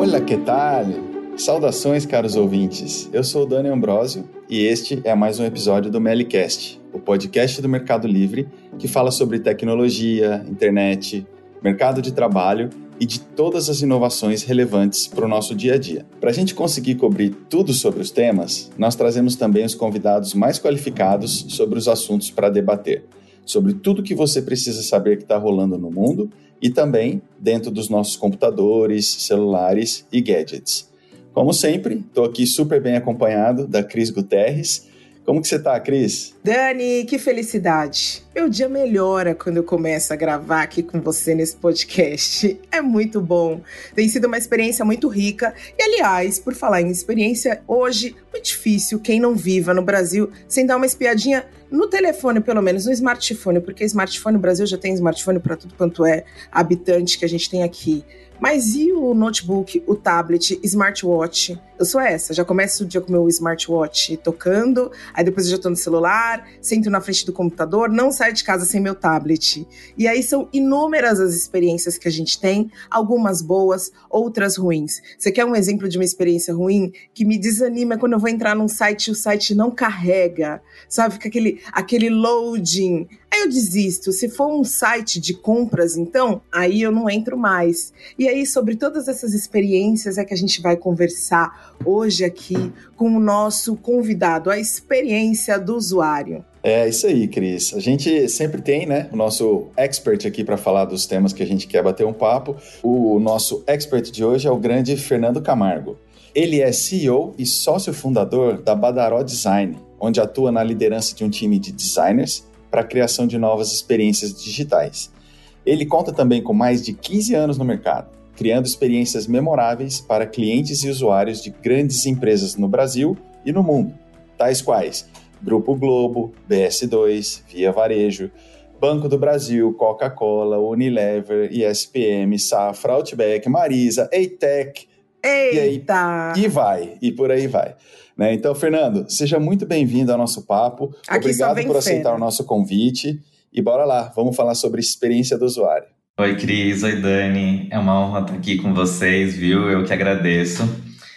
Olá, que tal? Saudações, caros ouvintes. Eu sou o Dani Ambrosio e este é mais um episódio do Melicast, o podcast do Mercado Livre que fala sobre tecnologia, internet, mercado de trabalho e de todas as inovações relevantes para o nosso dia a dia. Para a gente conseguir cobrir tudo sobre os temas, nós trazemos também os convidados mais qualificados sobre os assuntos para debater, sobre tudo que você precisa saber que está rolando no mundo e também dentro dos nossos computadores, celulares e gadgets. Como sempre, estou aqui super bem acompanhado da Cris Guterres. Como que você está, Cris? Dani, que felicidade. Meu dia melhora quando eu começo a gravar aqui com você nesse podcast. É muito bom. Tem sido uma experiência muito rica. E, aliás, por falar em experiência, hoje, muito difícil quem não viva no Brasil sem dar uma espiadinha no telefone, pelo menos, no smartphone, porque smartphone, no Brasil já tem smartphone para tudo quanto é habitante que a gente tem aqui. Mas e o notebook, o tablet, smartwatch? Eu sou essa, já começo o dia com o meu smartwatch tocando, aí depois eu já tô no celular, sento na frente do computador, não saio de casa sem meu tablet. E aí são inúmeras as experiências que a gente tem, algumas boas, outras ruins. Você quer um exemplo de uma experiência ruim que me desanima quando eu vou entrar num site e o site não carrega, sabe? Fica aquele, aquele loading. Aí eu desisto. Se for um site de compras, então, aí eu não entro mais. E aí, sobre todas essas experiências, é que a gente vai conversar hoje aqui com o nosso convidado, a experiência do usuário. É isso aí, Cris. A gente sempre tem, né, o nosso expert aqui para falar dos temas que a gente quer bater um papo. O nosso expert de hoje é o grande Fernando Camargo. Ele é CEO e sócio fundador da Badaró Design, onde atua na liderança de um time de designers para a criação de novas experiências digitais. Ele conta também com mais de 15 anos no mercado, criando experiências memoráveis para clientes e usuários de grandes empresas no Brasil e no mundo, tais quais Grupo Globo, BS2, Via Varejo, Banco do Brasil, Coca-Cola, Unilever, ESPM, Safra, Outback, Marisa, Eitec, Eita! E, aí, e vai, e por aí vai. Né? Então, Fernando, seja muito bem-vindo ao nosso papo. Aqui Obrigado por aceitar o nosso convite. E bora lá, vamos falar sobre experiência do usuário. Oi, Cris. Oi, Dani. É uma honra estar aqui com vocês, viu? Eu que agradeço.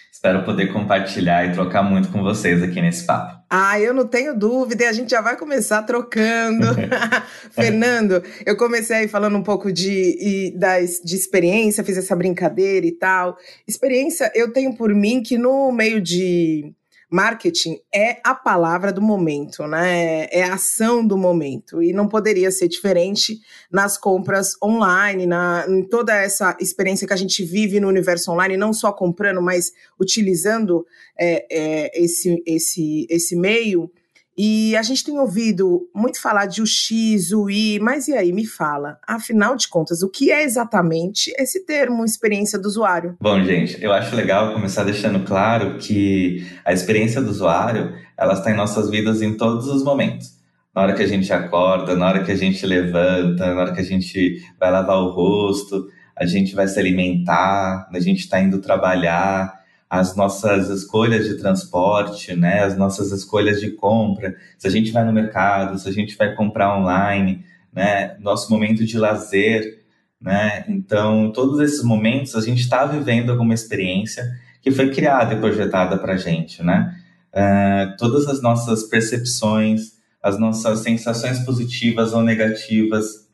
Espero poder compartilhar e trocar muito com vocês aqui nesse papo. Ah, eu não tenho dúvida, e a gente já vai começar trocando. Fernando, eu comecei aí falando um pouco de, de experiência, fiz essa brincadeira e tal. Experiência, eu tenho por mim que no meio de marketing é a palavra do momento, né? É a ação do momento. E não poderia ser diferente nas compras online, na, em toda essa experiência que a gente vive no universo online, não só comprando, mas utilizando é, é, esse, esse, esse meio. E a gente tem ouvido muito falar de o X, o Y, mas e aí, me fala, afinal de contas, o que é exatamente esse termo, experiência do usuário? Bom, gente, eu acho legal começar deixando claro que a experiência do usuário, ela está em nossas vidas em todos os momentos. Na hora que a gente acorda, na hora que a gente levanta, na hora que a gente vai lavar o rosto, a gente vai se alimentar, a gente está indo trabalhar, as nossas escolhas de transporte, né, as nossas escolhas de compra, se a gente vai no mercado, se a gente vai comprar online, né, nosso momento de lazer, né, então todos esses momentos a gente está vivendo alguma experiência que foi criada e projetada para a gente, né, uh, todas as nossas percepções, as nossas sensações positivas ou negativas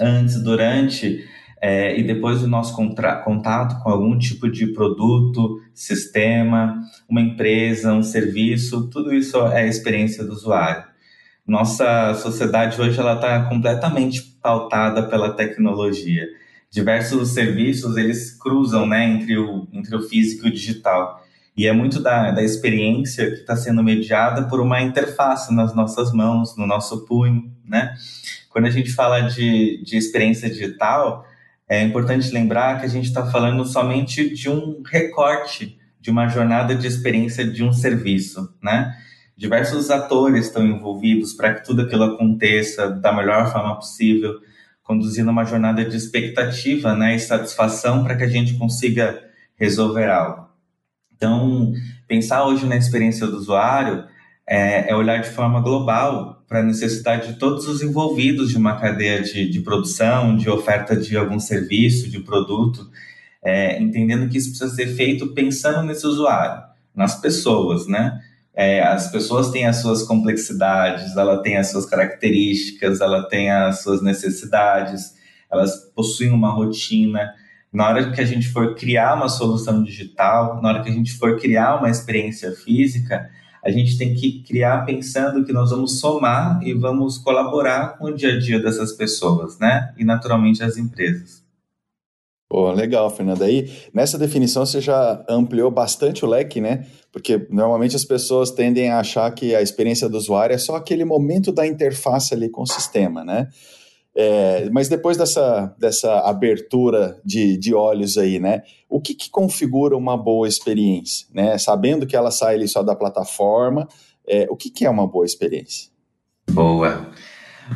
antes, durante é, e depois do nosso contato com algum tipo de produto, sistema, uma empresa, um serviço, tudo isso é a experiência do usuário. Nossa sociedade hoje ela está completamente pautada pela tecnologia. Diversos serviços eles cruzam né, entre, o, entre o físico e o digital. E é muito da, da experiência que está sendo mediada por uma interface nas nossas mãos, no nosso punho, né? Quando a gente fala de, de experiência digital, é importante lembrar que a gente está falando somente de um recorte de uma jornada de experiência de um serviço, né? Diversos atores estão envolvidos para que tudo aquilo aconteça da melhor forma possível, conduzindo uma jornada de expectativa, né, e satisfação para que a gente consiga resolver algo. Então, pensar hoje na experiência do usuário é, é olhar de forma global para a necessidade de todos os envolvidos de uma cadeia de, de produção, de oferta de algum serviço, de produto, é, entendendo que isso precisa ser feito pensando nesse usuário, nas pessoas, né? É, as pessoas têm as suas complexidades, ela tem as suas características, ela tem as suas necessidades, elas possuem uma rotina. Na hora que a gente for criar uma solução digital, na hora que a gente for criar uma experiência física, a gente tem que criar pensando que nós vamos somar e vamos colaborar com o dia a dia dessas pessoas, né? E naturalmente as empresas. Pô, legal, Fernanda. Aí, nessa definição, você já ampliou bastante o leque, né? Porque normalmente as pessoas tendem a achar que a experiência do usuário é só aquele momento da interface ali com o sistema, né? É, mas depois dessa, dessa abertura de, de olhos aí, né? O que, que configura uma boa experiência? Né? Sabendo que ela sai ali só da plataforma, é, o que, que é uma boa experiência? Boa.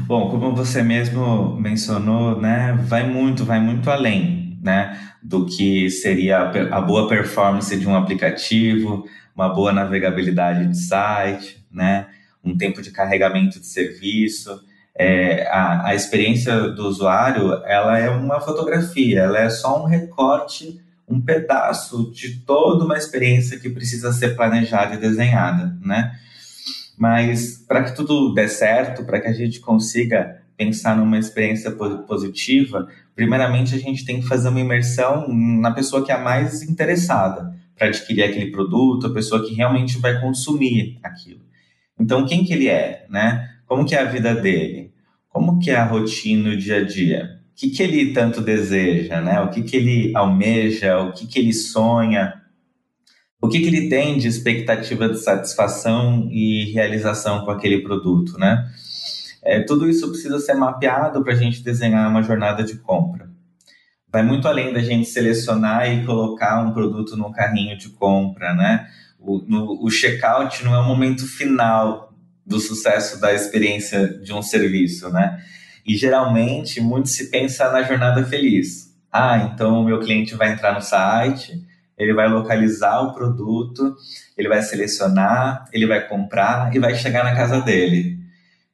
Bom, como você mesmo mencionou, né, vai muito, vai muito além né, do que seria a boa performance de um aplicativo, uma boa navegabilidade de site, né, um tempo de carregamento de serviço. É, a, a experiência do usuário ela é uma fotografia, ela é só um recorte, um pedaço de toda uma experiência que precisa ser planejada e desenhada, né? Mas para que tudo dê certo, para que a gente consiga pensar numa experiência positiva, primeiramente a gente tem que fazer uma imersão na pessoa que é mais interessada para adquirir aquele produto, a pessoa que realmente vai consumir aquilo. Então, quem que ele é, né? Como que é a vida dele? Como que é a rotina, o dia a dia? O que, que ele tanto deseja, né? O que, que ele almeja, o que, que ele sonha, o que, que ele tem de expectativa de satisfação e realização com aquele produto, né? É, tudo isso precisa ser mapeado para a gente desenhar uma jornada de compra. Vai muito além da gente selecionar e colocar um produto no carrinho de compra, né? O, o checkout não é o momento final do sucesso da experiência de um serviço, né? E geralmente muito se pensa na jornada feliz. Ah, então o meu cliente vai entrar no site, ele vai localizar o produto, ele vai selecionar, ele vai comprar e vai chegar na casa dele.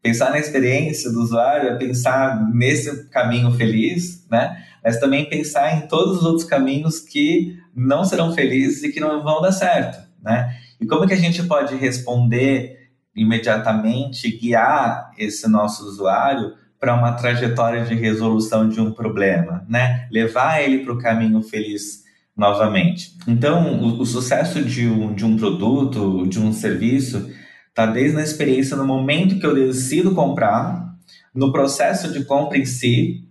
Pensar na experiência do usuário é pensar nesse caminho feliz, né? Mas também pensar em todos os outros caminhos que não serão felizes e que não vão dar certo, né? E como que a gente pode responder imediatamente, guiar esse nosso usuário para uma trajetória de resolução de um problema, né? Levar ele para o caminho feliz novamente. Então, o, o sucesso de um, de um produto, de um serviço, Tá desde a experiência no momento que eu decido comprar, no processo de compra em si,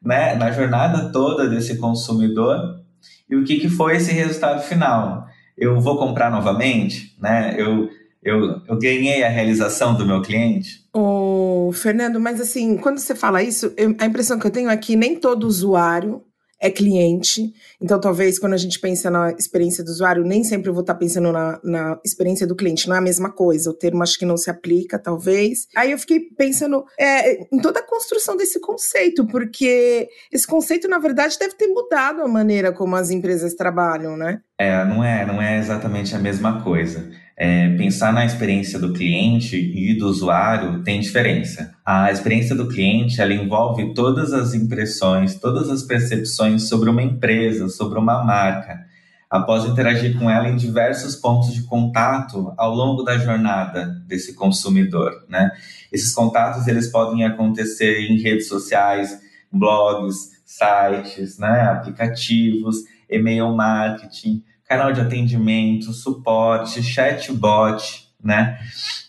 né, na jornada toda desse consumidor e o que, que foi esse resultado final. Eu vou comprar novamente, né? Eu, eu, eu ganhei a realização do meu cliente. Ô, Fernando, mas assim, quando você fala isso, eu, a impressão que eu tenho é que nem todo usuário é cliente. Então, talvez quando a gente pensa na experiência do usuário, nem sempre eu vou estar pensando na, na experiência do cliente, não é a mesma coisa. O termo acho que não se aplica, talvez. Aí eu fiquei pensando é, em toda a construção desse conceito, porque esse conceito, na verdade, deve ter mudado a maneira como as empresas trabalham, né? É, não é, não é exatamente a mesma coisa é, pensar na experiência do cliente e do usuário tem diferença. A experiência do cliente ela envolve todas as impressões, todas as percepções sobre uma empresa, sobre uma marca, após interagir com ela em diversos pontos de contato ao longo da jornada desse consumidor. Né? Esses contatos eles podem acontecer em redes sociais, blogs, sites, né? aplicativos, e-mail marketing canal de atendimento, suporte, chatbot, né?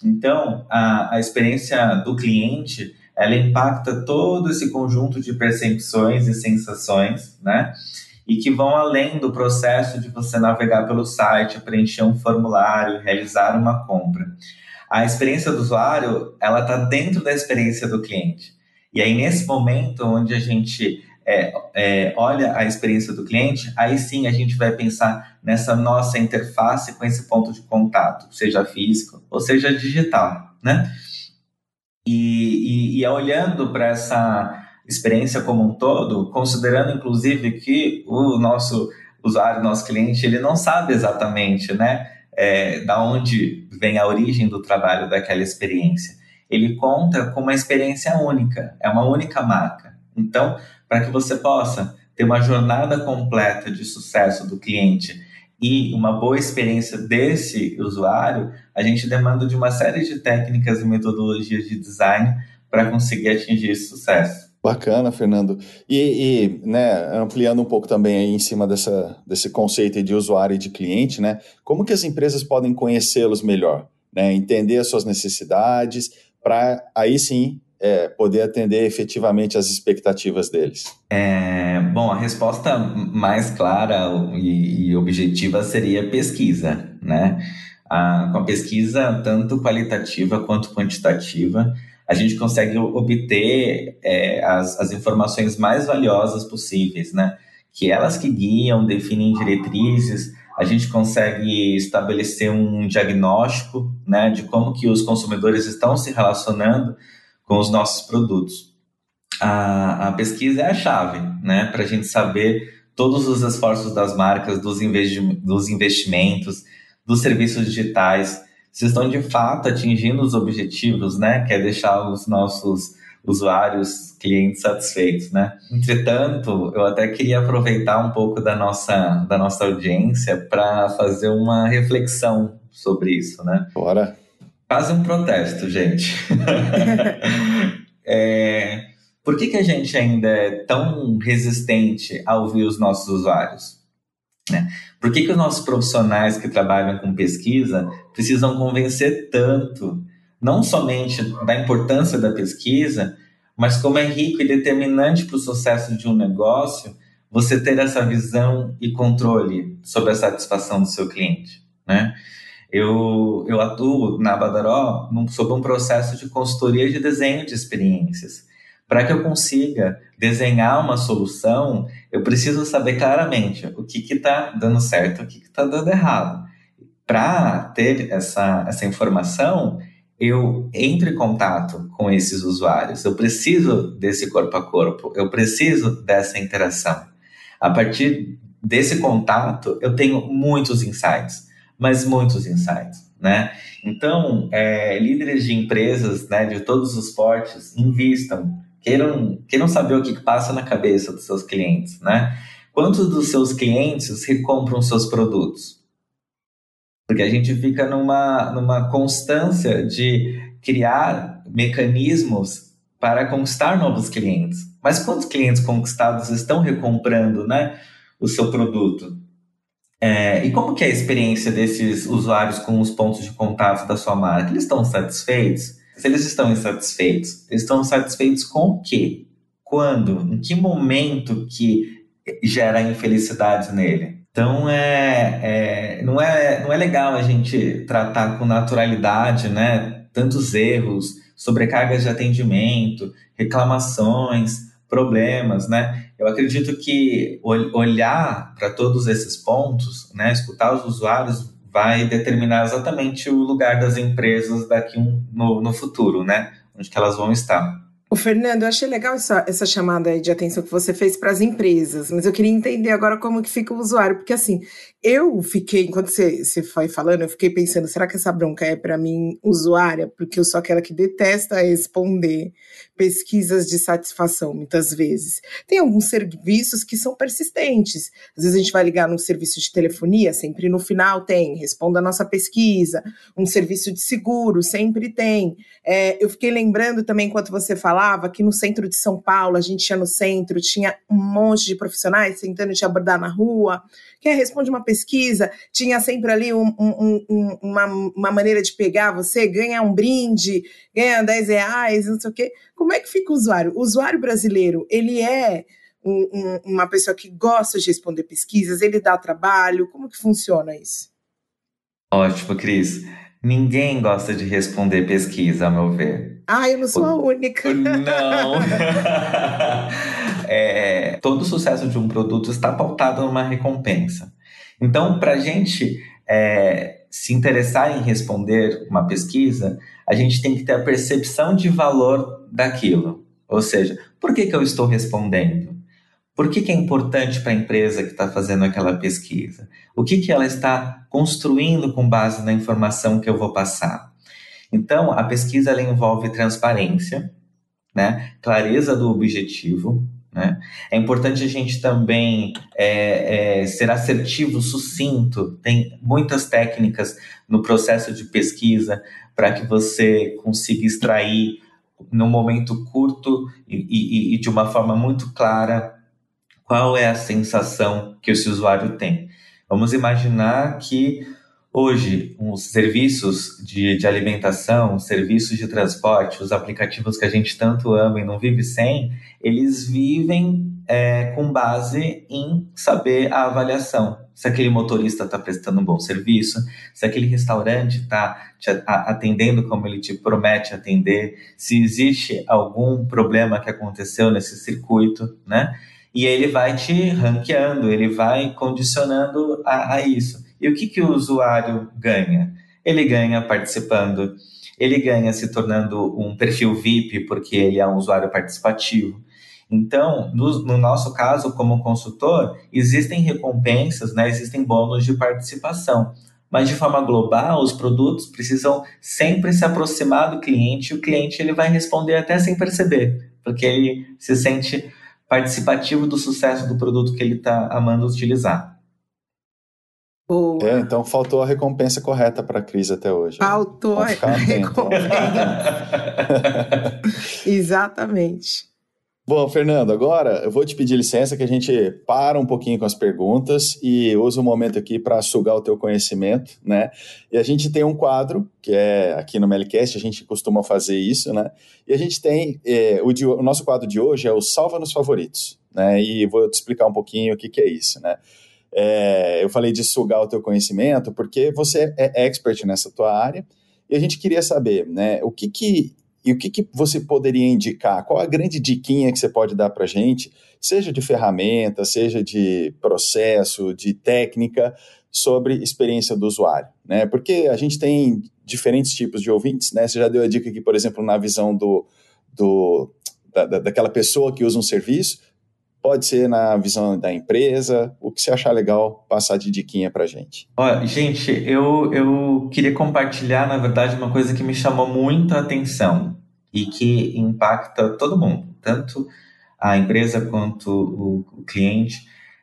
Então, a, a experiência do cliente, ela impacta todo esse conjunto de percepções e sensações, né? E que vão além do processo de você navegar pelo site, preencher um formulário, realizar uma compra. A experiência do usuário, ela está dentro da experiência do cliente. E aí, nesse momento onde a gente é, é, olha a experiência do cliente, aí sim a gente vai pensar nessa nossa interface com esse ponto de contato, seja físico ou seja digital, né? E, e, e olhando para essa experiência como um todo, considerando inclusive que o nosso usuário, nosso cliente, ele não sabe exatamente, né, é, da onde vem a origem do trabalho daquela experiência. Ele conta com uma experiência única, é uma única marca. Então, para que você possa ter uma jornada completa de sucesso do cliente e uma boa experiência desse usuário, a gente demanda de uma série de técnicas e metodologias de design para conseguir atingir esse sucesso. Bacana, Fernando. E, e né, ampliando um pouco também em cima dessa, desse conceito de usuário e de cliente, né, como que as empresas podem conhecê-los melhor? Né, entender as suas necessidades, para aí sim é, poder atender efetivamente as expectativas deles? É, bom, a resposta mais clara e, e objetiva seria pesquisa, né? Com a pesquisa, tanto qualitativa quanto quantitativa, a gente consegue obter é, as, as informações mais valiosas possíveis, né? Que elas que guiam, definem diretrizes, a gente consegue estabelecer um diagnóstico, né, de como que os consumidores estão se relacionando com os nossos produtos. A, a pesquisa é a chave, né, para a gente saber todos os esforços das marcas, dos, investi dos investimentos, dos serviços digitais, se estão de fato atingindo os objetivos, né, que é deixar os nossos usuários, clientes satisfeitos, né? Entretanto, eu até queria aproveitar um pouco da nossa, da nossa audiência para fazer uma reflexão sobre isso, né? Bora! Quase um protesto, gente. é, por que, que a gente ainda é tão resistente a ouvir os nossos usuários? Né? Por que, que os nossos profissionais que trabalham com pesquisa precisam convencer tanto, não somente da importância da pesquisa, mas como é rico e determinante para o sucesso de um negócio você ter essa visão e controle sobre a satisfação do seu cliente, né? Eu, eu atuo na Badaró num, sob um processo de consultoria de desenho de experiências. Para que eu consiga desenhar uma solução, eu preciso saber claramente o que está dando certo, o que está dando errado. Para ter essa, essa informação, eu entro em contato com esses usuários, eu preciso desse corpo a corpo, eu preciso dessa interação. A partir desse contato, eu tenho muitos insights mas muitos insights, né? Então, é, líderes de empresas, né, de todos os portes, invistam, queiram, queiram saber o que passa na cabeça dos seus clientes, né? Quantos dos seus clientes recompram seus produtos? Porque a gente fica numa, numa constância de criar mecanismos para conquistar novos clientes. Mas quantos clientes conquistados estão recomprando né, o seu produto? É, e como que é a experiência desses usuários com os pontos de contato da sua marca? Eles estão satisfeitos? Se eles estão insatisfeitos, eles estão satisfeitos com o quê? Quando? Em que momento que gera infelicidade nele? Então é, é, não, é, não é legal a gente tratar com naturalidade né, tantos erros, sobrecargas de atendimento, reclamações, problemas, né? Eu acredito que olhar para todos esses pontos, né, escutar os usuários, vai determinar exatamente o lugar das empresas daqui um, no, no futuro, né? Onde que elas vão estar. O Fernando, eu achei legal essa, essa chamada de atenção que você fez para as empresas, mas eu queria entender agora como que fica o usuário, porque assim, eu fiquei, enquanto você, você foi falando, eu fiquei pensando, será que essa bronca é para mim usuária? Porque eu sou aquela que detesta responder pesquisas de satisfação, muitas vezes. Tem alguns serviços que são persistentes. Às vezes a gente vai ligar num serviço de telefonia, sempre no final tem, responda a nossa pesquisa. Um serviço de seguro, sempre tem. É, eu fiquei lembrando também, enquanto você falava, que no centro de São Paulo, a gente ia no centro, tinha um monte de profissionais tentando te abordar na rua. Quem responde uma pesquisa, tinha sempre ali um, um, um, uma, uma maneira de pegar você, ganha um brinde, ganha 10 reais, não sei o quê. Como é que fica o usuário? O usuário brasileiro, ele é um, uma pessoa que gosta de responder pesquisas, ele dá trabalho, como que funciona isso? Ótimo, Cris. Ninguém gosta de responder pesquisa, a meu ver. Ah, eu não sou a única. Não. é, todo o sucesso de um produto está pautado numa recompensa. Então, para a gente é, se interessar em responder uma pesquisa, a gente tem que ter a percepção de valor daquilo. Ou seja, por que, que eu estou respondendo? Por que, que é importante para a empresa que está fazendo aquela pesquisa? O que, que ela está construindo com base na informação que eu vou passar? Então, a pesquisa envolve transparência, né? clareza do objetivo, Né? É importante a gente também é, é, ser assertivo, sucinto. Tem muitas técnicas no processo de pesquisa para que você consiga extrair num momento curto e, e, e, de uma forma muito clara qual é a sensação que esse usuário tem. Vamos imaginar que Hoje, os serviços de, de alimentação, serviços de transporte, os aplicativos que a gente tanto ama e não vive sem, eles vivem é, com base em saber a avaliação. Se aquele motorista está prestando um bom serviço, se aquele restaurante está te atendendo como ele te promete atender, se existe algum problema que aconteceu nesse circuito, né? E ele vai te ranqueando, ele vai condicionando a, a isso. E o que, que o usuário ganha? Ele ganha participando, ele ganha se tornando um perfil VIP, porque ele é um usuário participativo. Então, no, no, nosso caso, como consultor, existem recompensas, né, existem bônus de participação. Mas de forma global, os produtos precisam sempre se aproximar do cliente e o cliente ele vai responder até sem perceber, porque ele se sente participativo do sucesso do produto que ele está amando utilizar. Boa. É, então faltou a recompensa correta para a Cris até hoje. Né? Faltou a recompensa. Exatamente. Bom, Fernando, agora eu vou te pedir licença que a gente para um pouquinho com as perguntas e usa o um momento aqui para sugar o teu conhecimento, né? E a gente tem um quadro, que é aqui no Melicast, a gente costuma fazer isso, né? E a gente tem, é, o, de, o, nosso quadro de hoje é o Salva nos Favoritos, né? E vou te explicar um pouquinho o que, que é isso, né? É, eu falei de sugar o teu conhecimento porque você é expert nessa tua área e a gente queria saber, né, o que que e o que, que você poderia indicar? Qual a grande diquinha que você pode dar para a gente, seja de ferramenta, seja de processo, de técnica, sobre experiência do usuário, né? Porque a gente tem diferentes tipos de ouvintes, né? Você já deu a dica aqui, por exemplo, na visão do, do da, daquela pessoa que usa um serviço, pode ser na visão da empresa, o que você achar legal passar de diquinha para gente. Olha, gente, eu, eu queria compartilhar, na verdade, uma coisa que me chamou muito a atenção e que impacta todo mundo, tanto a empresa quanto o, o cliente.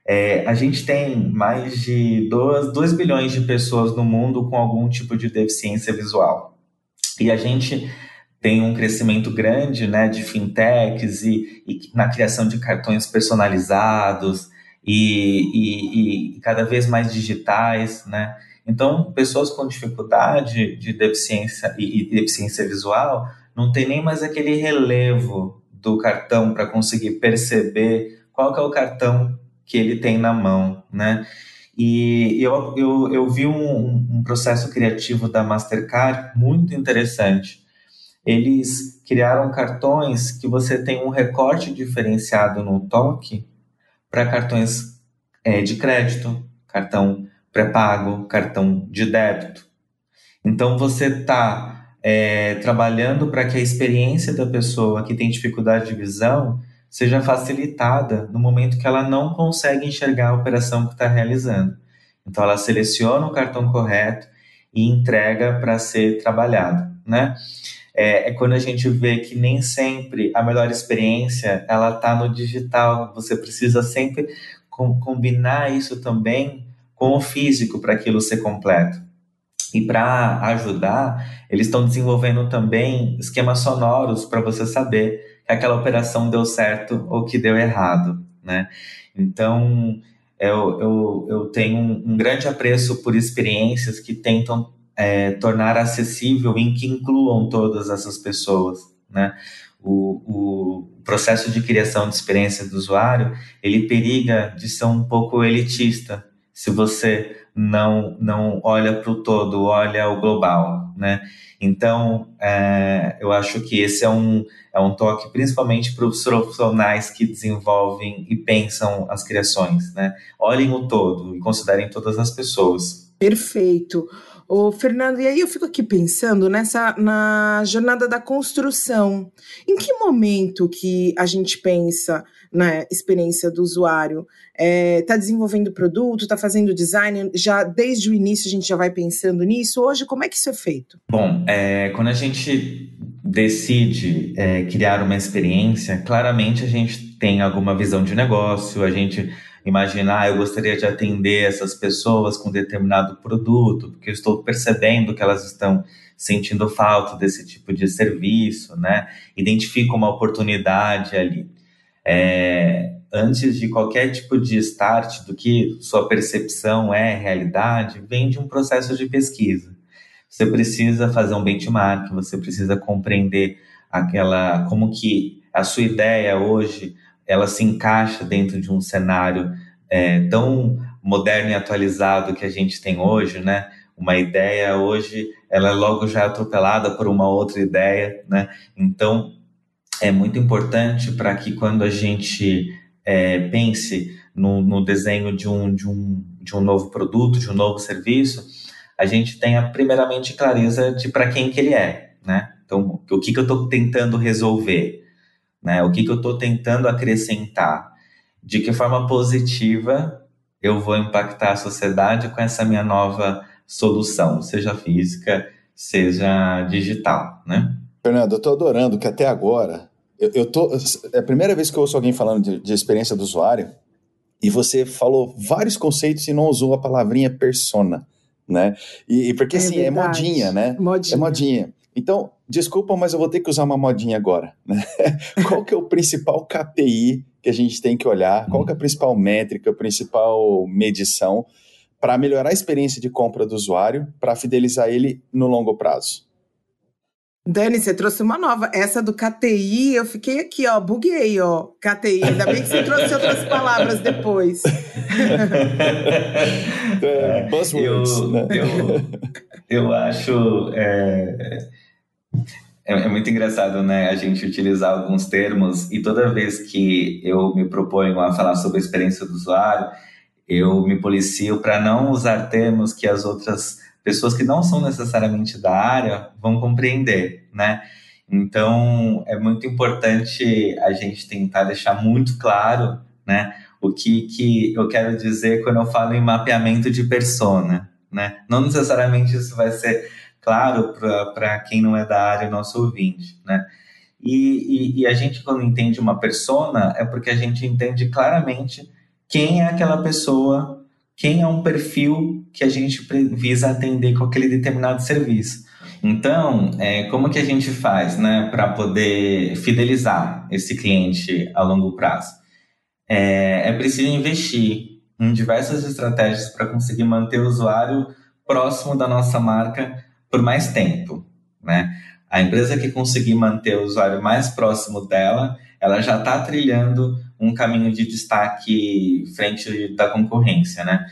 É, a gente tem mais de 2 bilhões de pessoas no mundo com algum tipo de deficiência visual. E a gente tem um crescimento grande né, de fintechs e, e na criação de cartões personalizados e, e, e, cada vez mais digitais, né? Então, pessoas com dificuldade de deficiência e, deficiência visual não tem nem mais aquele relevo do cartão para conseguir perceber qual que é o cartão que ele tem na mão, né? E eu, eu, eu vi um, um processo criativo da Mastercard muito interessante, eles criaram cartões que você tem um recorte diferenciado no toque para cartões é, de crédito, cartão pré-pago, cartão de débito. Então você está é, trabalhando para que a experiência da pessoa que tem dificuldade de visão seja facilitada no momento que ela não consegue enxergar a operação que está realizando. Então ela seleciona o cartão correto e entrega para ser trabalhado, né? É, é, quando a gente vê que nem sempre a melhor experiência ela está no digital. Você precisa sempre com, combinar isso também com o físico para aquilo ser completo. E para ajudar, eles estão desenvolvendo também esquemas sonoros para você saber que aquela operação deu certo ou que deu errado, né? Então, eu, eu, eu tenho um, um grande apreço por experiências que tentam é, tornar acessível em que incluam todas essas pessoas, né? O, o, processo de criação de experiência do usuário, ele periga de ser um pouco elitista, se você não, não olha para o todo, olha o global, né? Então, é, eu acho que esse é um, é um toque principalmente para os profissionais que desenvolvem e pensam as criações, né? Olhem o todo e considerem todas as pessoas. Perfeito. Ô, Fernando, e aí eu fico aqui pensando nessa na jornada da construção. Em que momento que a gente pensa na experiência do usuário? Está é, tá desenvolvendo produto, está fazendo design, já desde o início a gente já vai pensando nisso. Hoje, como é que isso é feito? Bom, é, quando a gente decide é, criar uma experiência, claramente a gente tem alguma visão de negócio, a gente imagina, ah, eu gostaria de atender essas pessoas com determinado produto, porque eu estou percebendo que elas estão sentindo falta desse tipo de serviço, né? Identifica uma oportunidade ali. É, antes de qualquer tipo de start do que sua percepção é realidade, vem de um processo de pesquisa. Você precisa fazer um benchmark, você precisa compreender aquela como que a sua ideia hoje ela se encaixa dentro de um cenário é, tão moderno e atualizado que a gente tem hoje, né? Uma ideia hoje, ela é logo já atropelada por uma outra ideia, né? Então, é muito importante para que quando a gente é, pense no, no, desenho de um, de, um, de um novo produto, de um novo serviço, a gente tenha primeiramente clareza de para quem que ele é, né? Então, o que, que eu estou tentando resolver, né? O que, que eu estou tentando acrescentar, de que forma positiva eu vou impactar a sociedade com essa minha nova solução, seja física, seja digital, né? Fernando, eu estou adorando que até agora, eu, eu tô, é a primeira vez que eu ouço alguém falando de, de experiência do usuário, e você falou vários conceitos e não usou a palavrinha persona, né? E, e porque é assim, é verdade. é modinha, né? Modinha. É modinha. Então, desculpa, mas eu vou ter que usar uma modinha agora, né? Qual que é o principal KPI que a gente tem que olhar? Qual que é a principal métrica, a principal medição para melhorar a experiência de compra do usuário, para fidelizar ele no longo prazo? Dani, você trouxe uma nova. Essa do KTI, eu fiquei aqui, ó, buguei, ó. KTI, ainda bem que você trouxe outras palavras depois. é, buzzwords, eu, né? eu, eu acho. É, é, é, muito engraçado, né, a gente utilizar alguns termos e toda vez que eu me proponho a falar sobre a experiência do usuário, eu me policio para não usar termos que as outras pessoas que não são necessariamente da área vão compreender, né? Então, é muito importante a gente tentar deixar muito claro, né, o que, que eu quero dizer quando eu falo em mapeamento de persona, né? Não necessariamente isso vai ser claro para quem não é da área, nosso ouvinte, né? E, e, e, a gente, quando entende uma persona, é porque a gente entende claramente quem é aquela pessoa quem é um perfil que a gente visa atender com aquele determinado serviço. Então, é, como que a gente faz né, para poder fidelizar esse cliente a longo prazo? É, é preciso investir em diversas estratégias para conseguir manter o usuário próximo da nossa marca por mais tempo. Né? A empresa que conseguir manter o usuário mais próximo dela, ela já está trilhando um caminho de destaque frente da concorrência, né?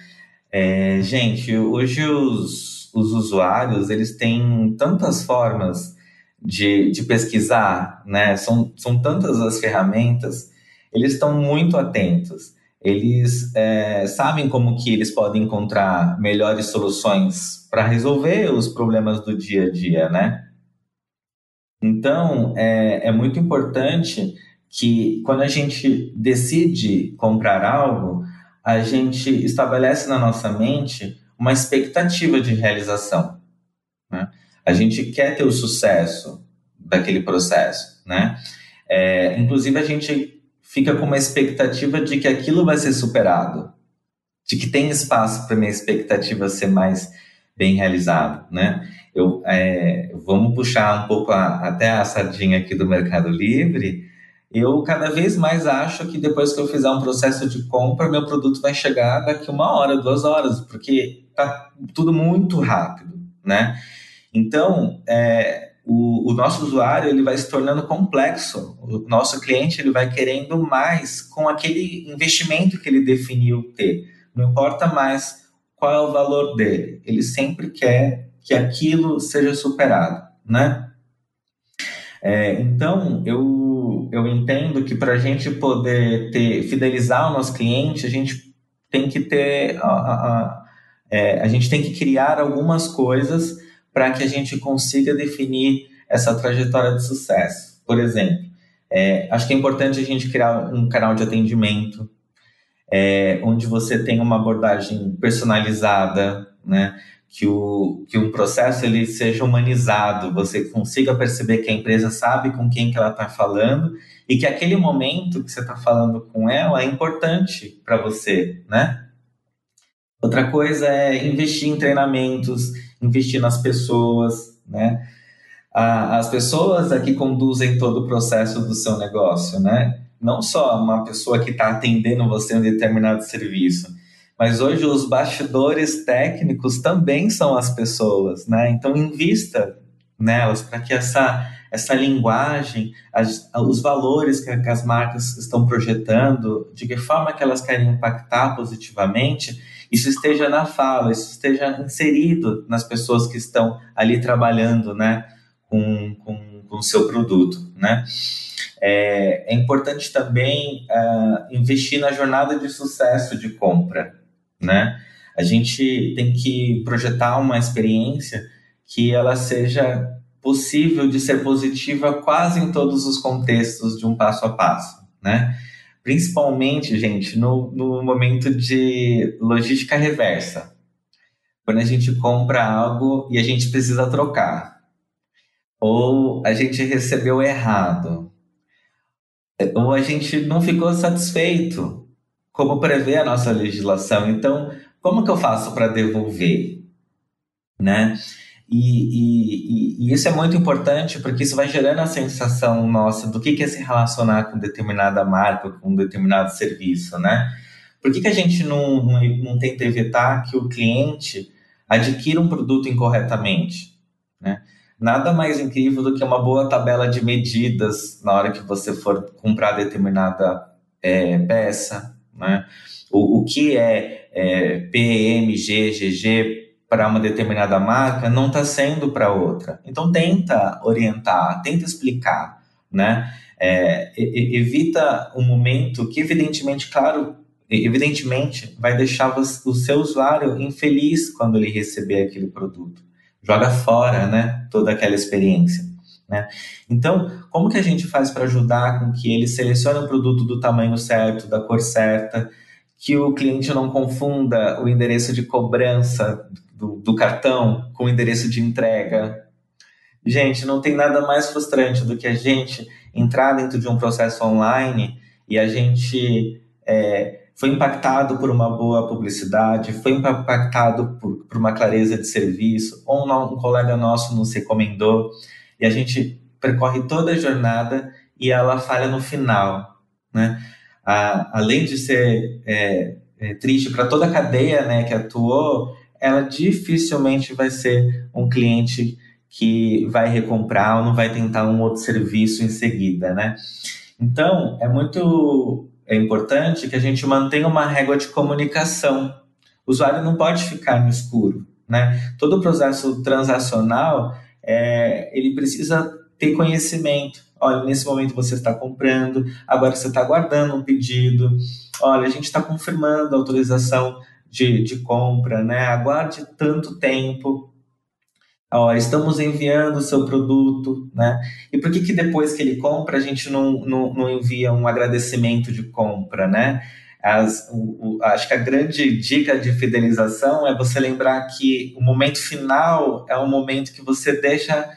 É, gente, hoje os, os usuários, eles têm tantas formas de, de pesquisar, né? São, são tantas as ferramentas, eles estão muito atentos. Eles é, sabem como que eles podem encontrar melhores soluções para resolver os problemas do dia a dia, né? Então, é, é muito importante que quando a gente decide comprar algo, a gente estabelece na nossa mente uma expectativa de realização. Né? A gente quer ter o sucesso daquele processo, né? É, inclusive a gente fica com uma expectativa de que aquilo vai ser superado, de que tem espaço para minha expectativa ser mais bem realizado, né? Eu, é, vamos puxar um pouco a, até a sardinha aqui do Mercado Livre eu cada vez mais acho que depois que eu fizer um processo de compra, meu produto vai chegar daqui uma hora, duas horas, porque tá tudo muito rápido, né? Então, é, o, o, nosso usuário ele vai se tornando complexo. O nosso cliente ele vai querendo mais com aquele investimento que ele definiu ter. Não importa mais qual é o valor dele. Ele sempre quer que aquilo seja superado, né? É, então, eu, eu entendo que para a gente poder ter, fidelizar o nosso cliente, a gente tem que ter. A, a, é, a gente tem que criar algumas coisas para que a gente consiga definir essa trajetória de sucesso. Por exemplo, é, acho que é importante a gente criar um canal de atendimento, é, onde você tem uma abordagem personalizada, né? que, o, que um processo ele seja humanizado, você consiga perceber que a empresa sabe com quem que ela está falando e que aquele momento que você está falando com ela é importante para você, né? Outra coisa é investir em treinamentos, investir nas pessoas, né? As pessoas é que conduzem todo o processo do seu negócio, né? Não só uma pessoa que está atendendo você em um determinado serviço, mas hoje os bastidores técnicos também são as pessoas, né? Então invista nelas para que essa essa linguagem, as, os valores que, que, as marcas estão projetando, de que forma que elas querem impactar positivamente, isso esteja na fala, isso esteja inserido nas pessoas que estão ali trabalhando, né, com, com, com o seu produto, né. É, é importante também uh, investir na jornada de sucesso de compra, né? A gente tem que projetar uma experiência que ela seja possível de ser positiva quase em todos os contextos de um passo a passo, né? Principalmente, gente, no, no momento de logística reversa. Quando a gente compra algo e a gente precisa trocar. Ou a gente recebeu errado. Ou a gente não ficou satisfeito como prevê a nossa legislação. Então, como que eu faço para devolver? Né? E, e, e, isso é muito importante porque isso vai gerando a sensação nossa do que, que é se relacionar com determinada marca, com um determinado serviço, né? Por que, que a gente não, não, não tenta evitar que o cliente adquira um produto incorretamente, né? Nada mais incrível do que uma boa tabela de medidas na hora que você for comprar determinada é, peça, né? O, o que é, é PMG, GG para uma determinada marca não está sendo para outra. Então tenta orientar, tenta explicar, né? É, evita um momento que evidentemente, claro, evidentemente vai deixar o seu usuário infeliz quando ele receber aquele produto. Joga fora, né? Toda aquela experiência. Né? Então, como que a gente faz para ajudar com que ele selecione o produto do tamanho certo, da cor certa, que o cliente não confunda o endereço de cobrança do, do cartão com endereço de entrega? Gente, não tem nada mais frustrante do que a gente entrar dentro de um processo online e a gente é, foi impactado por uma boa publicidade, foi impactado por, por uma clareza de serviço, ou um, um colega nosso nos recomendou e a gente percorre toda a jornada e ela falha no final, né? A, além de ser é, é, triste para toda a cadeia né, que atuou, ela dificilmente vai ser um cliente que vai recomprar ou não vai tentar um outro serviço em seguida, né? Então, é muito é importante que a gente mantenha uma régua de comunicação. O usuário não pode ficar no escuro, né? Todo o processo transacional é, ele precisa ter conhecimento. Olha, nesse momento você está comprando, agora você está guardando um pedido. Olha, a gente está confirmando a autorização de, de compra, né? Aguarde tanto tempo. Olha, estamos enviando o seu produto, né? E por que, que depois que ele compra a gente não, não, não envia um agradecimento de compra, né? As, o, o, acho que a grande dica de fidelização é você lembrar que o momento final é o momento que você deixa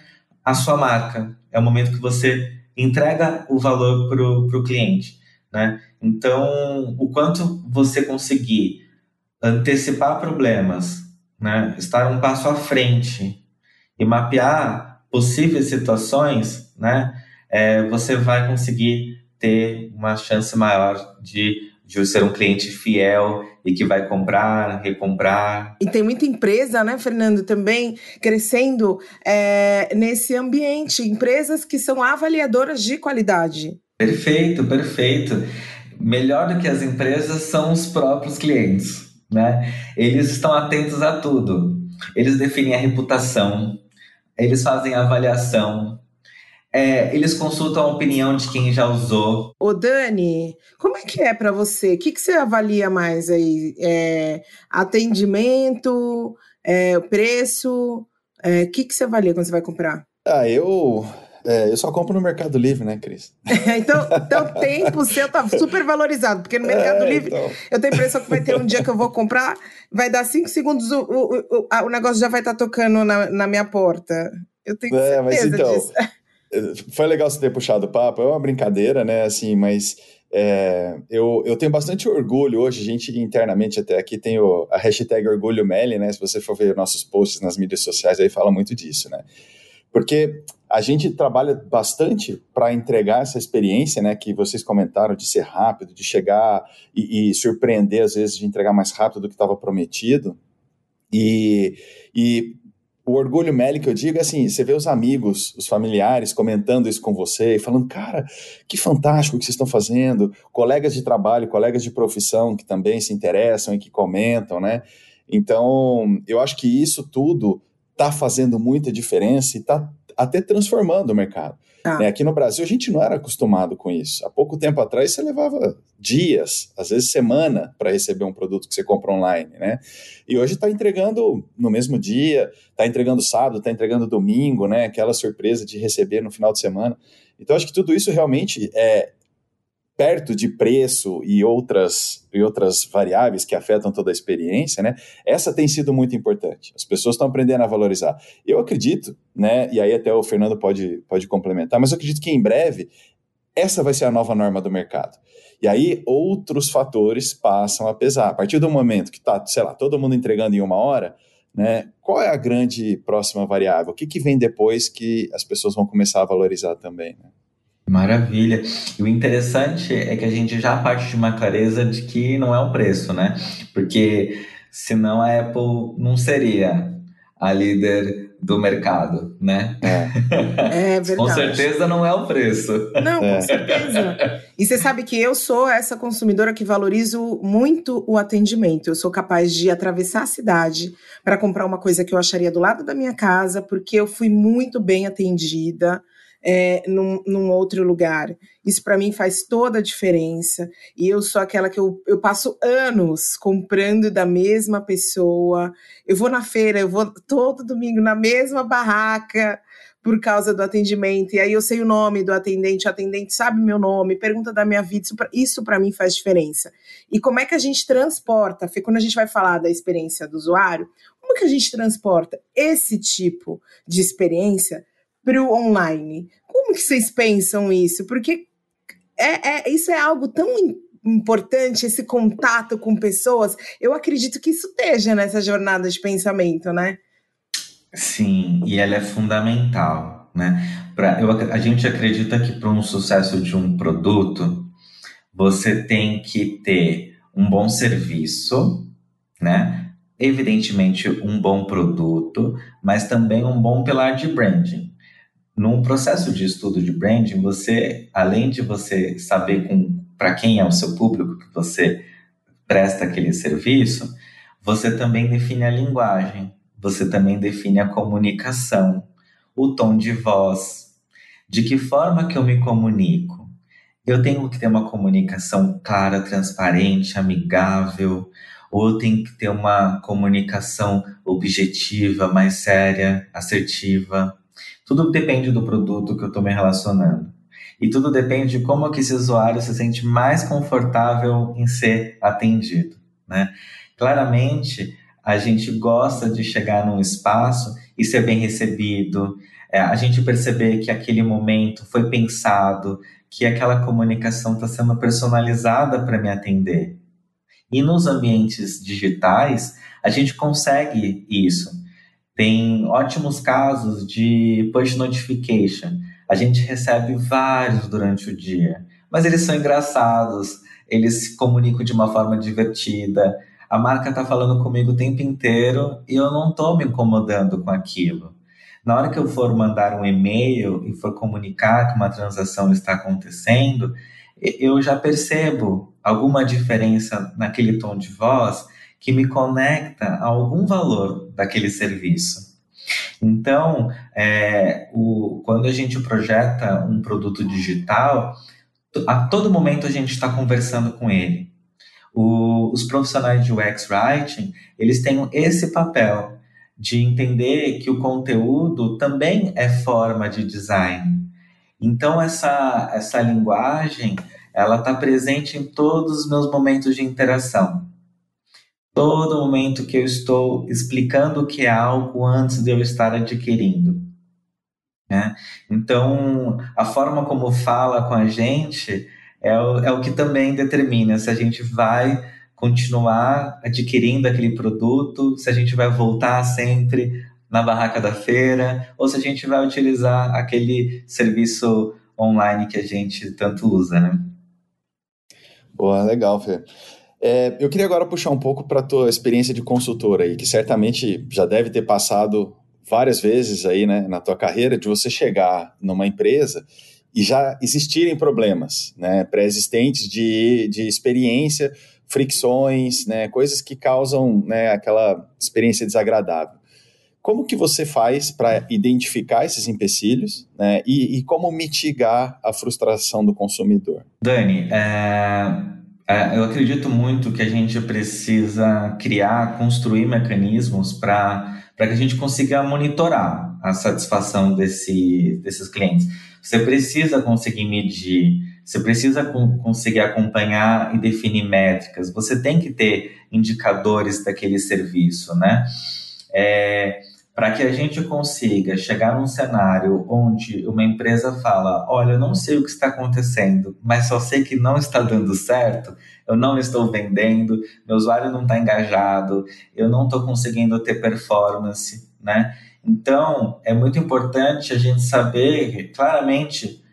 a sua marca, é o momento que você entrega o valor para o cliente. Né? Então, o quanto você conseguir antecipar problemas, né? estar um passo à frente e mapear possíveis situações, né? É, você vai conseguir ter uma chance maior de de ser um cliente fiel e que vai comprar, recomprar. E tem muita empresa, né, Fernando, também crescendo é, nesse ambiente, empresas que são avaliadoras de qualidade. Perfeito, perfeito. Melhor do que as empresas são os próprios clientes, né? Eles estão atentos a tudo. Eles definem a reputação, eles fazem a avaliação, é, eles consultam a opinião de quem já usou. Ô Dani, como é que é para você? O que, que você avalia mais aí? É, atendimento, é, preço? É, o que, que você avalia quando você vai comprar? Ah, eu É, eu só compro no Mercado Livre, né, Cris? então, então, tempo seu tá super valorizado, porque no Mercado é, Livre então... eu tenho a impressão que vai ter um dia que eu vou comprar, vai dar cinco segundos, o, o, o, o negócio já vai estar tá tocando na, na minha porta. Eu tenho é, certeza mas então, disso. Foi legal você ter puxado o papo, é uma brincadeira, né, assim, mas é, eu, eu tenho bastante orgulho hoje, a gente internamente até aqui tem o, a hashtag Orgulho Meli, né? Se você for ver nossos posts nas mídias sociais, aí fala muito disso, né? Porque a gente trabalha bastante para entregar essa experiência, né? Que vocês comentaram de ser rápido, de chegar e, e surpreender, às vezes, de entregar mais rápido do que estava prometido. E, e o orgulho Meli que eu digo é assim, você vê os amigos, os familiares comentando isso com você e falando, cara, que fantástico que vocês estão fazendo, colegas de trabalho, colegas de profissão que também se interessam e que comentam, né? Então, eu acho que isso tudo está fazendo muita diferença e está até transformando o mercado. Ah. Né? Aqui no Brasil, a gente não era acostumado com isso. Há pouco tempo atrás, você levava dias, às vezes semana, para receber um produto que você compra online. Né? E hoje está entregando no mesmo dia, está entregando sábado, está entregando domingo, né? aquela surpresa de receber no final de semana. Então, acho que tudo isso realmente é, perto de preço e outras, e outras variáveis que afetam toda a experiência, né? Essa tem sido muito importante. As pessoas estão aprendendo a valorizar. Eu acredito, né? E aí até o Fernando pode, pode complementar, mas eu acredito que em breve essa vai ser a nova norma do mercado. E aí outros fatores passam a pesar. A partir do momento que está, sei lá, todo mundo entregando em uma hora, né? Qual é a grande próxima variável? O que, que vem depois que as pessoas vão começar a valorizar também? Né? Maravilha. E o interessante é que a gente já parte de uma clareza de que não é o preço, né? Porque senão a Apple não seria a líder do mercado, né? É, é verdade. com certeza não é o preço. Não, com certeza. E você sabe que eu sou essa consumidora que valorizo muito o atendimento. Eu sou capaz de atravessar a cidade para comprar uma coisa que eu acharia do lado da minha casa, porque eu fui muito bem atendida é, num, num, outro lugar. Isso para mim faz toda a diferença. E eu sou aquela que eu, eu passo anos comprando da mesma pessoa. Eu vou na feira, eu vou todo domingo na mesma barraca por causa do atendimento. E aí eu sei o nome do atendente, o atendente sabe meu nome, pergunta da minha vida. Isso para mim faz diferença. E como é que a gente transporta? Quando a gente vai falar da experiência do usuário, como que a gente transporta esse tipo de experiência para o online. Como que vocês pensam isso? Porque é, é, isso é algo tão importante, esse contato com pessoas. Eu acredito que isso esteja nessa jornada de pensamento, né? Sim, e ela é fundamental, né? Pra, eu, a gente acredita que para um sucesso de um produto, você tem que ter um bom serviço, né? Evidentemente, um bom produto, mas também um bom pilar de branding. Num processo de estudo de branding, você, além de você saber para quem é o seu público que você presta aquele serviço, você também define a linguagem, você também define a comunicação, o tom de voz, de que forma que eu me comunico. Eu tenho que ter uma comunicação clara, transparente, amigável, ou eu tenho que ter uma comunicação objetiva, mais séria, assertiva. Tudo depende do produto que eu estou me relacionando. E tudo depende de como que esse usuário se sente mais confortável em ser atendido, né? Claramente, a gente gosta de chegar num espaço e ser bem recebido, é, a gente perceber que aquele momento foi pensado, que aquela comunicação está sendo personalizada para me atender. E nos ambientes digitais, a gente consegue isso. Tem ótimos casos de push notification. A gente recebe vários durante o dia, mas eles são engraçados, eles se comunicam de uma forma divertida. A marca está falando comigo o tempo inteiro e eu não estou me incomodando com aquilo. Na hora que eu for mandar um e-mail e for comunicar que uma transação está acontecendo, eu já percebo alguma diferença naquele tom de voz que me conecta a algum valor daquele serviço. Então, é, o, quando a gente projeta um produto digital, a todo momento a gente está conversando com ele. O, os profissionais de UX Writing, eles têm esse papel de entender que o conteúdo também é forma de design. Então essa essa linguagem ela está presente em todos os meus momentos de interação. Todo momento que eu estou explicando o que é algo antes de eu estar adquirindo. Né? Então, a forma como fala com a gente é o, é o que também determina se a gente vai continuar adquirindo aquele produto, se a gente vai voltar sempre na barraca da feira, ou se a gente vai utilizar aquele serviço online que a gente tanto usa, né? Boa, legal, Fê. É, eu queria agora puxar um pouco para a tua experiência de consultora aí, que certamente já deve ter passado várias vezes aí, né, na tua carreira, de você chegar numa empresa e já existirem problemas, né, pré-existentes de, de experiência, fricções, né, coisas que causam, né, aquela experiência desagradável. Como que você faz para identificar esses empecilhos né, e, e, como mitigar a frustração do consumidor? Dani, é, eu acredito muito que a gente precisa criar, construir mecanismos para que a gente consiga monitorar a satisfação desse, desses clientes. Você precisa conseguir medir, você precisa conseguir acompanhar e definir métricas, você tem que ter indicadores daquele serviço, né? É, para que a gente consiga chegar num cenário onde uma empresa fala: olha, eu não sei o que está acontecendo, mas só sei que não está dando certo, eu não estou vendendo, meu usuário não está engajado, eu não estou conseguindo ter performance, né? Então, é muito importante a gente saber claramente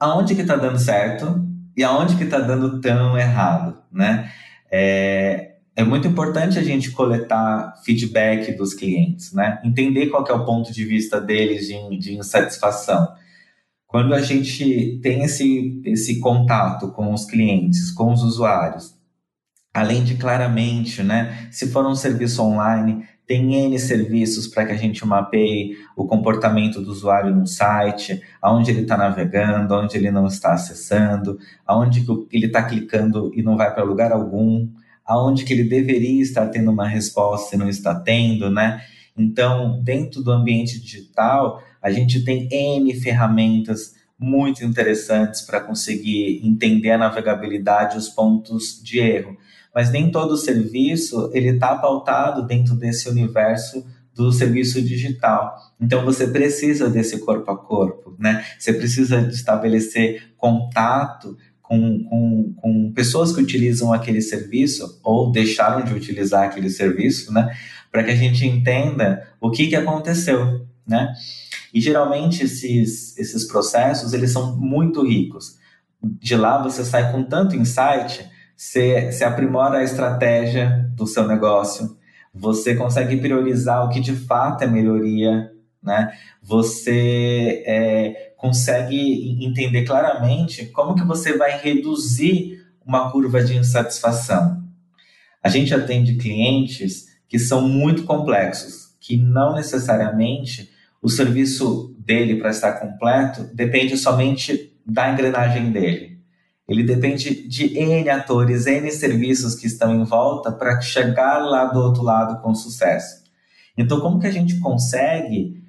aonde que está dando certo e aonde que está dando tão errado, né? É, é muito importante a gente coletar feedback dos clientes, né? Entender qual é o ponto de vista deles de, de insatisfação. Quando a gente tem esse, esse contato com os clientes, com os usuários, além de claramente, né, se for um serviço online, tem N serviços para que a gente mapeie o comportamento do usuário no site, aonde ele está navegando, aonde ele não está acessando, aonde ele está clicando e não vai para lugar algum aonde que ele deveria estar tendo uma resposta e não está tendo, né? Então, dentro do ambiente digital, a gente tem N ferramentas muito interessantes para conseguir entender a navegabilidade e os pontos de erro. Mas nem todo serviço ele está pautado dentro desse universo do serviço digital. Então você precisa desse corpo a corpo, né? Você precisa estabelecer contato com, com, com pessoas que utilizam aquele serviço ou deixaram de utilizar aquele serviço, né? Para que a gente entenda o que, que aconteceu, né? E geralmente esses, esses processos, eles são muito ricos. De lá você sai com tanto insight, você, você aprimora a estratégia do seu negócio, você consegue priorizar o que de fato é melhoria, né? Você é, consegue entender claramente como que você vai reduzir uma curva de insatisfação. A gente atende clientes que são muito complexos, que não necessariamente o serviço dele para estar completo depende somente da engrenagem dele. Ele depende de N atores, N serviços que estão em volta para chegar lá do outro lado com sucesso. Então, como que a gente consegue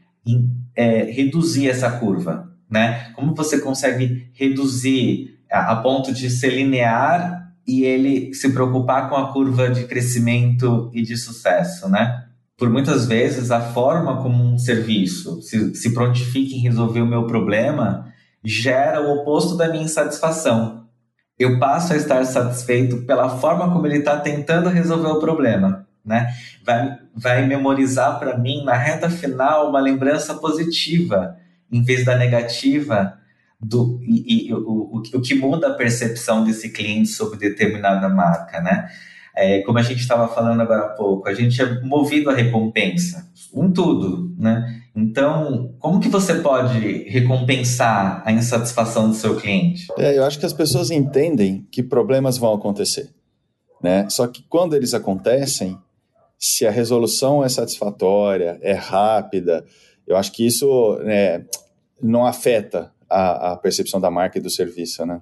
é, reduzir essa curva? Né? Como você consegue reduzir a, a ponto de ser linear e ele se preocupar com a curva de crescimento e de sucesso, né? Por muitas vezes, a forma como um serviço se, se prontifica em resolver o meu problema gera o oposto da minha insatisfação. Eu passo a estar satisfeito pela forma como ele está tentando resolver o problema. Né? Vai, vai memorizar para mim, na reta final, uma lembrança positiva em vez da negativa, do, e, e o, o, que muda a percepção desse cliente sobre determinada marca, né? É, como a gente estava falando agora há pouco, a gente é movido à recompensa, um tudo, né? Então, como que você pode recompensar a insatisfação do seu cliente? É, eu acho que as pessoas entendem que problemas vão acontecer, né? Só que quando eles acontecem, se a resolução é satisfatória, é rápida, eu acho que isso né, não afeta a, a percepção da marca e do serviço, né?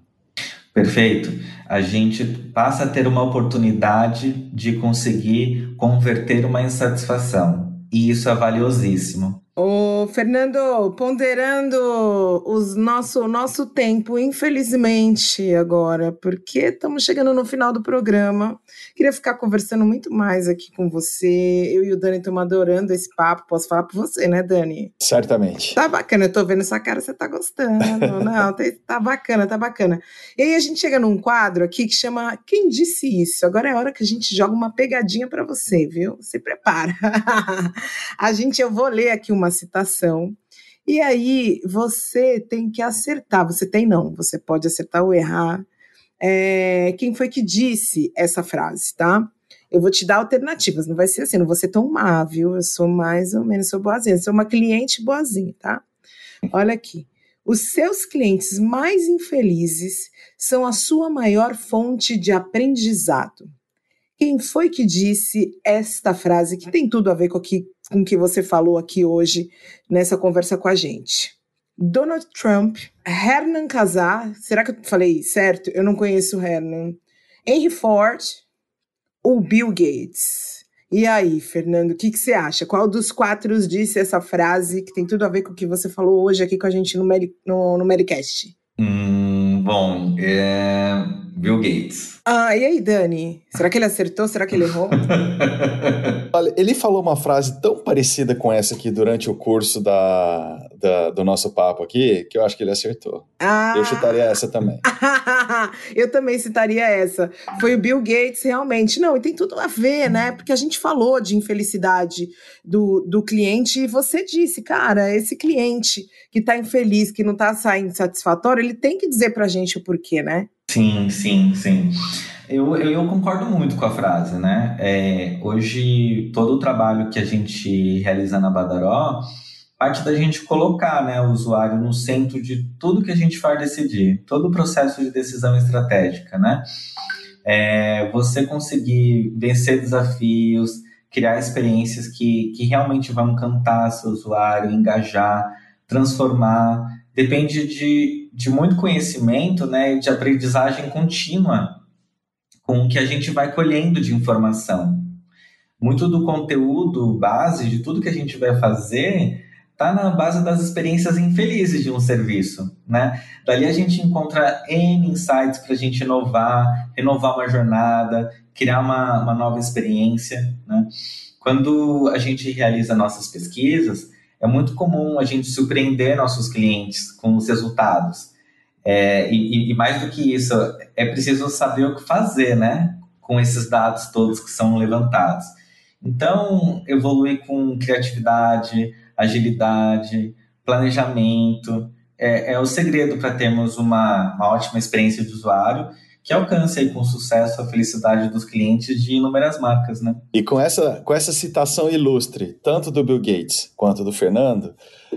Perfeito. A gente passa a ter uma oportunidade de conseguir converter uma insatisfação. E isso é valiosíssimo. Fernando, ponderando o nosso, nosso tempo, infelizmente, agora, porque estamos chegando no final do programa. Queria ficar conversando muito mais aqui com você. Eu e o Dani estamos adorando esse papo. Posso falar por você, né, Dani? Certamente. Tá bacana, eu tô vendo essa cara, você tá gostando. Não, tá, tá bacana, tá bacana. E aí a gente chega num quadro aqui que chama Quem Disse Isso? Agora é hora que a gente joga uma pegadinha para você, viu? Se prepara. a gente, eu vou ler aqui uma citação. E aí você tem que acertar. Você tem não, você pode acertar ou errar. É, quem foi que disse essa frase, tá? Eu vou te dar alternativas, não vai ser assim, não vou ser tão má, viu? Eu sou mais ou menos, sou boazinha, sou uma cliente boazinha, tá? Olha aqui. Os seus clientes mais infelizes são a sua maior fonte de aprendizado. Quem foi que disse esta frase que tem tudo a ver com o que, com que você falou aqui hoje nessa conversa com a gente? Donald Trump, Hernan Casar, será que eu falei certo? Eu não conheço o Hernan. Henry Ford ou Bill Gates? E aí, Fernando, o que, que, você acha? Qual dos quatro disse essa frase que tem tudo a ver com o que você falou hoje aqui com a gente no, Meri, no, no Mericast? Hum, bom, é Bill Gates. Ah, e aí, Dani? Será que ele acertou? Será que ele errou? Olha, ele falou uma frase tão parecida com essa aqui durante o curso da, da do nosso papo aqui, que eu acho que ele acertou. Ah. Eu chutaria essa também. eu também citaria essa. Foi o Bill Gates, realmente. Não, e tem tudo a ver, né? Porque a gente falou de infelicidade do, do cliente e você disse, cara, esse cliente que tá infeliz, que não tá saindo satisfatório, ele tem que dizer pra gente o porquê, né? Sim, sim, sim. Eu, eu, eu, concordo muito com a frase, né? É, hoje, todo o trabalho que a gente realiza na Badaró parte da gente colocar né, o usuário no centro de tudo que a gente vai decidir, todo o processo de decisão estratégica, né? É, você conseguir vencer desafios, criar experiências que, que realmente vão encantar seu usuário, engajar, transformar, depende de, de muito conhecimento, né, de aprendizagem contínua com o que a gente vai colhendo de informação. Muito do conteúdo base de tudo que a gente vai fazer está na base das experiências infelizes de um serviço, né? Dali a gente encontra N insights para a gente inovar, renovar uma jornada, criar uma, uma nova experiência, né? Quando a gente realiza nossas pesquisas, é muito comum a gente surpreender nossos clientes com os resultados. É, e, e, mais do que isso, é preciso saber o que fazer, né? Com esses dados todos que são levantados. Então, evoluir com criatividade, agilidade, planejamento é, é o segredo para termos uma, uma ótima experiência de usuário que alcance aí com sucesso a felicidade dos clientes de inúmeras marcas, né? E com essa, com essa citação ilustre, tanto do Bill Gates quanto do Fernando,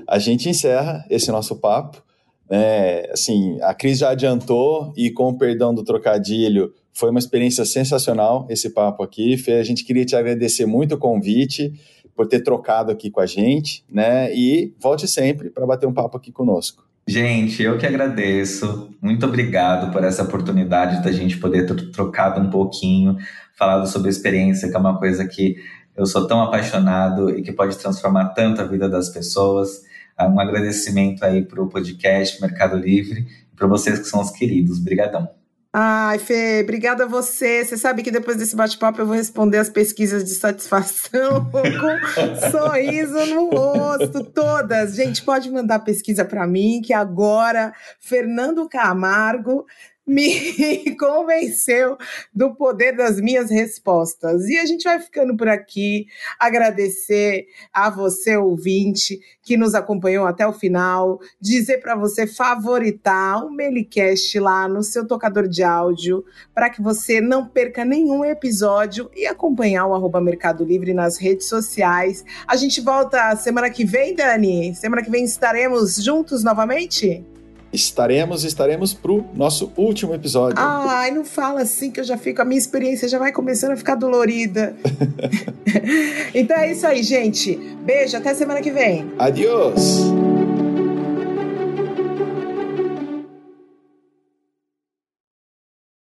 a gente encerra esse nosso papo. É, assim, a Cris já adiantou e com o perdão do trocadilho, foi uma experiência sensacional esse papo aqui. Fê, a gente queria te agradecer muito o convite por ter trocado aqui com a gente, né? E volte sempre para bater um papo aqui conosco. Gente, eu que agradeço. Muito obrigado por essa oportunidade da gente poder ter trocado um pouquinho, falado sobre a experiência, que é uma coisa que eu sou tão apaixonado e que pode transformar tanto a vida das pessoas. Ah, um agradecimento aí para o podcast Mercado Livre e para vocês que são os queridos. Obrigadão. Ai, Fê, obrigada a você. Você sabe que depois desse bate-papo eu vou responder as pesquisas de satisfação com sorriso no rosto, todas. Gente, pode mandar pesquisa para mim, que agora Fernando Camargo me convenceu do poder das minhas respostas. E a gente vai ficando por aqui. Agradecer a você, ouvinte, que nos acompanhou até o final. Dizer para você favoritar o Melicast lá no seu tocador de áudio, para que você não perca nenhum episódio e acompanhar o arroba Mercado Livre nas redes sociais. A gente volta semana que vem, Dani? Semana que vem estaremos juntos novamente? Estaremos, estaremos pro nosso último episódio. Ai, não fala assim que eu já fico, a minha experiência já vai começando a ficar dolorida. então é isso aí, gente. Beijo, até semana que vem. Adiós.